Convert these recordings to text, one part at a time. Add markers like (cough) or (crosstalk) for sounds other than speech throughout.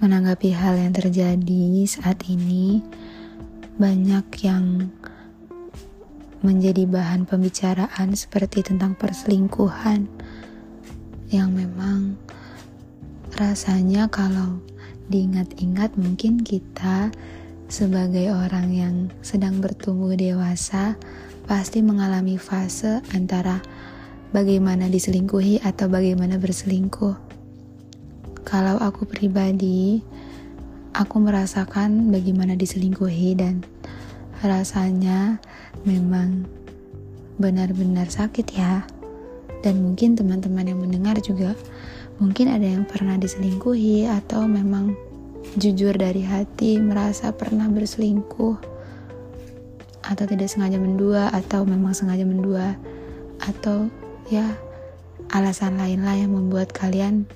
menanggapi hal yang terjadi saat ini, banyak yang menjadi bahan pembicaraan seperti tentang perselingkuhan yang memang rasanya kalau diingat-ingat mungkin kita sebagai orang yang sedang bertumbuh dewasa pasti mengalami fase antara bagaimana diselingkuhi atau bagaimana berselingkuh. Kalau aku pribadi, aku merasakan bagaimana diselingkuhi dan rasanya memang benar-benar sakit ya. Dan mungkin teman-teman yang mendengar juga mungkin ada yang pernah diselingkuhi atau memang jujur dari hati merasa pernah berselingkuh atau tidak sengaja mendua atau memang sengaja mendua atau ya alasan lain lah yang membuat kalian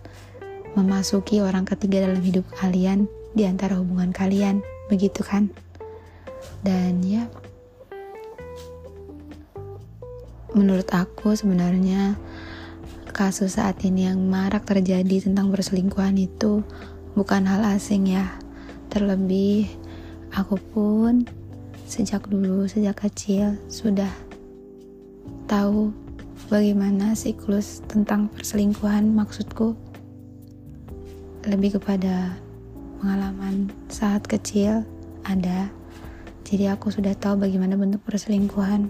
memasuki orang ketiga dalam hidup kalian di antara hubungan kalian, begitu kan? Dan ya, menurut aku sebenarnya kasus saat ini yang marak terjadi tentang perselingkuhan itu bukan hal asing ya. Terlebih aku pun sejak dulu, sejak kecil sudah tahu bagaimana siklus tentang perselingkuhan maksudku lebih kepada pengalaman saat kecil ada. Jadi aku sudah tahu bagaimana bentuk perselingkuhan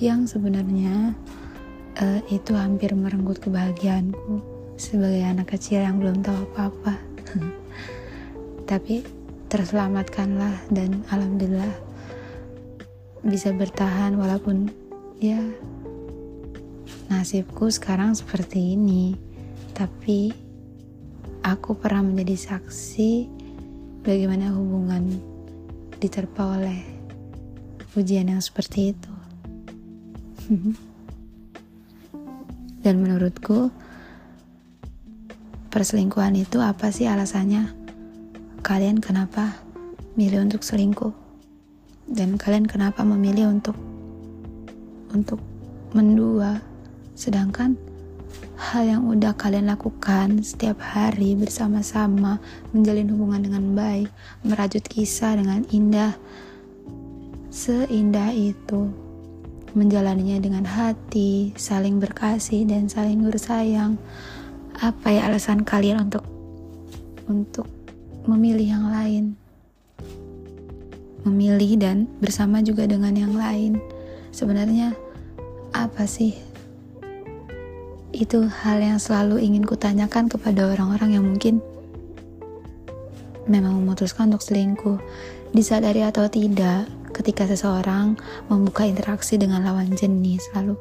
yang sebenarnya uh, itu hampir merenggut kebahagiaanku sebagai anak kecil yang belum tahu apa-apa. (laughs) Tapi terselamatkanlah dan alhamdulillah bisa bertahan walaupun ya nasibku sekarang seperti ini. Tapi aku pernah menjadi saksi bagaimana hubungan diterpa oleh ujian yang seperti itu. (laughs) Dan menurutku, perselingkuhan itu apa sih alasannya? Kalian kenapa milih untuk selingkuh? Dan kalian kenapa memilih untuk untuk mendua? Sedangkan hal yang udah kalian lakukan setiap hari bersama-sama, menjalin hubungan dengan baik, merajut kisah dengan indah, seindah itu, menjalaninya dengan hati, saling berkasih dan saling bersayang. Apa ya alasan kalian untuk untuk memilih yang lain? Memilih dan bersama juga dengan yang lain. Sebenarnya apa sih itu hal yang selalu ingin kutanyakan kepada orang-orang yang mungkin memang memutuskan untuk selingkuh. Disadari atau tidak, ketika seseorang membuka interaksi dengan lawan jenis, lalu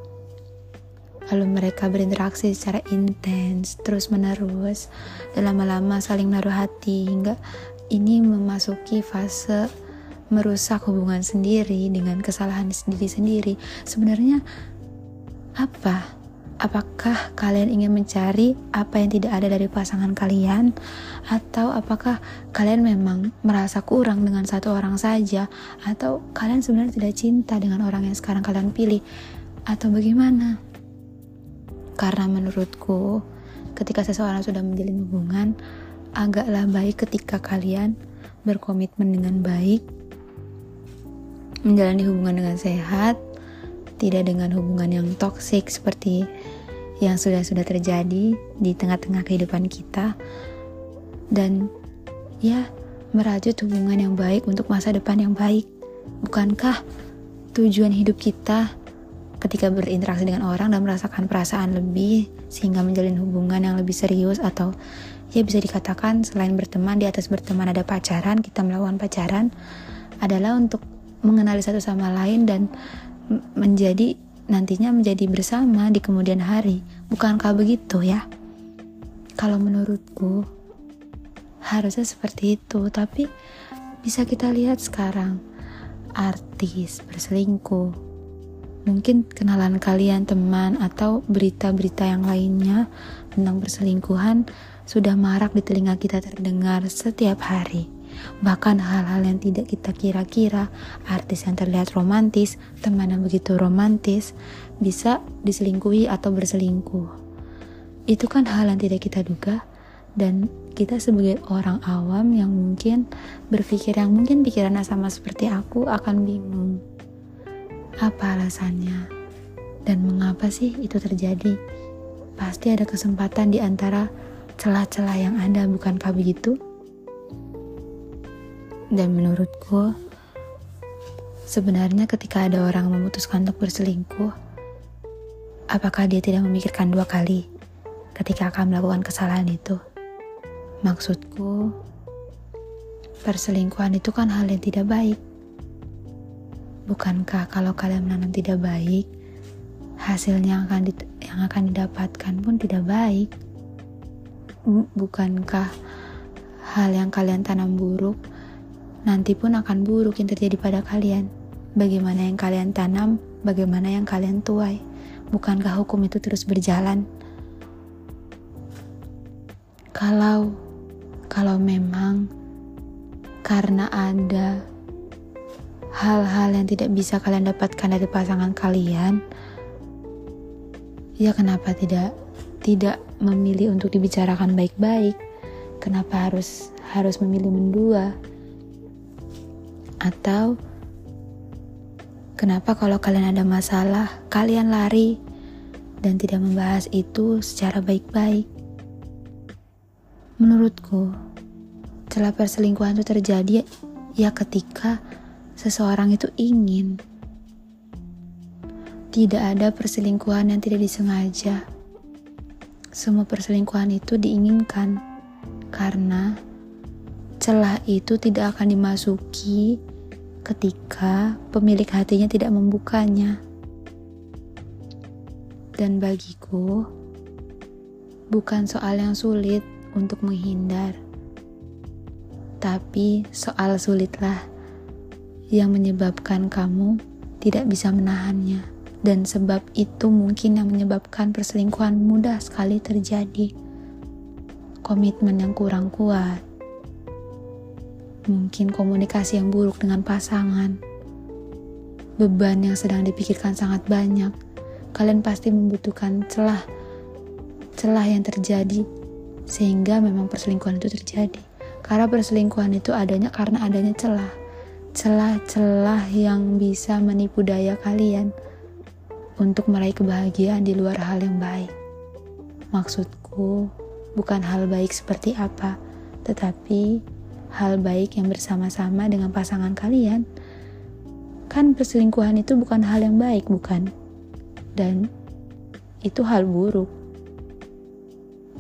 lalu mereka berinteraksi secara intens, terus menerus, dan lama-lama saling menaruh hati hingga ini memasuki fase merusak hubungan sendiri dengan kesalahan sendiri-sendiri. Sebenarnya apa Apakah kalian ingin mencari apa yang tidak ada dari pasangan kalian, atau apakah kalian memang merasa kurang dengan satu orang saja, atau kalian sebenarnya tidak cinta dengan orang yang sekarang kalian pilih, atau bagaimana? Karena menurutku, ketika seseorang sudah menjalin hubungan, agaklah baik ketika kalian berkomitmen dengan baik, menjalani hubungan dengan sehat, tidak dengan hubungan yang toksik seperti yang sudah-sudah terjadi di tengah-tengah kehidupan kita dan ya merajut hubungan yang baik untuk masa depan yang baik. Bukankah tujuan hidup kita ketika berinteraksi dengan orang dan merasakan perasaan lebih sehingga menjalin hubungan yang lebih serius atau ya bisa dikatakan selain berteman di atas berteman ada pacaran, kita melakukan pacaran adalah untuk mengenali satu sama lain dan menjadi nantinya menjadi bersama di kemudian hari. Bukankah begitu ya? Kalau menurutku harusnya seperti itu, tapi bisa kita lihat sekarang artis berselingkuh. Mungkin kenalan kalian teman atau berita-berita yang lainnya tentang perselingkuhan sudah marak di telinga kita terdengar setiap hari. Bahkan hal-hal yang tidak kita kira-kira, artis yang terlihat romantis, teman yang begitu romantis, bisa diselingkuhi atau berselingkuh. Itu kan hal yang tidak kita duga, dan kita sebagai orang awam yang mungkin berpikir yang mungkin pikirannya sama seperti aku akan bingung. Apa alasannya? Dan mengapa sih itu terjadi? Pasti ada kesempatan di antara celah-celah yang ada bukankah begitu dan menurutku sebenarnya ketika ada orang memutuskan untuk berselingkuh apakah dia tidak memikirkan dua kali ketika akan melakukan kesalahan itu Maksudku, perselingkuhan itu kan hal yang tidak baik. Bukankah kalau kalian menanam tidak baik, hasilnya akan, yang akan didapatkan pun tidak baik? Bukankah hal yang kalian tanam buruk, nanti pun akan buruk yang terjadi pada kalian? Bagaimana yang kalian tanam, bagaimana yang kalian tuai? Bukankah hukum itu terus berjalan? Kalau kalau memang karena ada hal-hal yang tidak bisa kalian dapatkan dari pasangan kalian, ya kenapa tidak tidak memilih untuk dibicarakan baik-baik? Kenapa harus harus memilih mendua? Atau kenapa kalau kalian ada masalah, kalian lari dan tidak membahas itu secara baik-baik? Menurutku, celah perselingkuhan itu terjadi ya ketika seseorang itu ingin. Tidak ada perselingkuhan yang tidak disengaja. Semua perselingkuhan itu diinginkan karena celah itu tidak akan dimasuki ketika pemilik hatinya tidak membukanya. Dan bagiku, bukan soal yang sulit untuk menghindar. Tapi soal sulitlah yang menyebabkan kamu tidak bisa menahannya. Dan sebab itu mungkin yang menyebabkan perselingkuhan mudah sekali terjadi. Komitmen yang kurang kuat. Mungkin komunikasi yang buruk dengan pasangan. Beban yang sedang dipikirkan sangat banyak. Kalian pasti membutuhkan celah celah yang terjadi sehingga memang perselingkuhan itu terjadi. Karena perselingkuhan itu adanya karena adanya celah. Celah-celah yang bisa menipu daya kalian untuk meraih kebahagiaan di luar hal yang baik. Maksudku bukan hal baik seperti apa, tetapi hal baik yang bersama-sama dengan pasangan kalian. Kan perselingkuhan itu bukan hal yang baik, bukan? Dan itu hal buruk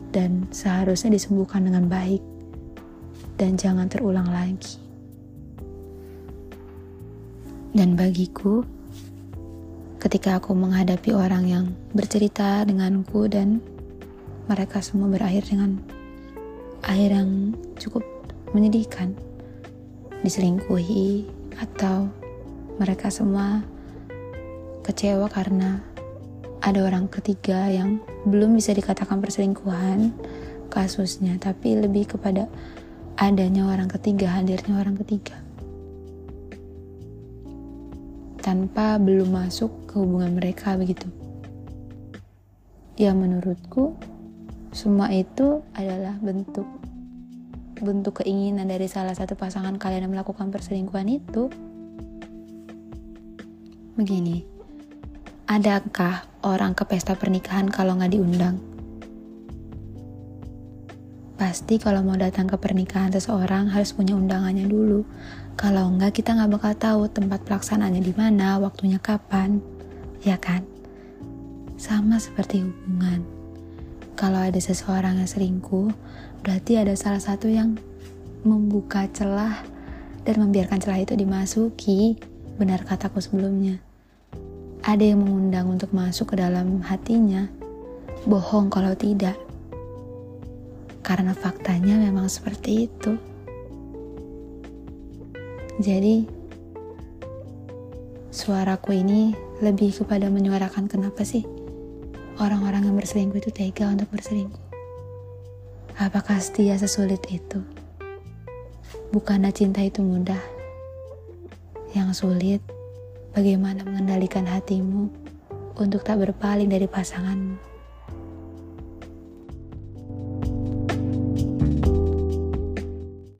dan seharusnya disembuhkan dengan baik dan jangan terulang lagi. Dan bagiku, ketika aku menghadapi orang yang bercerita denganku dan mereka semua berakhir dengan akhir yang cukup menyedihkan, diselingkuhi atau mereka semua kecewa karena ada orang ketiga yang belum bisa dikatakan perselingkuhan kasusnya, tapi lebih kepada adanya orang ketiga, hadirnya orang ketiga. Tanpa belum masuk ke hubungan mereka begitu. Ya menurutku semua itu adalah bentuk bentuk keinginan dari salah satu pasangan kalian yang melakukan perselingkuhan itu. Begini, adakah orang ke pesta pernikahan kalau nggak diundang. Pasti kalau mau datang ke pernikahan seseorang harus punya undangannya dulu. Kalau nggak kita nggak bakal tahu tempat pelaksanaannya di mana, waktunya kapan, ya kan? Sama seperti hubungan. Kalau ada seseorang yang selingkuh, berarti ada salah satu yang membuka celah dan membiarkan celah itu dimasuki. Benar kataku sebelumnya ada yang mengundang untuk masuk ke dalam hatinya, bohong kalau tidak. Karena faktanya memang seperti itu. Jadi, suaraku ini lebih kepada menyuarakan kenapa sih orang-orang yang berselingkuh itu tega untuk berselingkuh. Apakah setia sesulit itu? Bukanlah cinta itu mudah. Yang sulit Bagaimana mengendalikan hatimu untuk tak berpaling dari pasanganmu?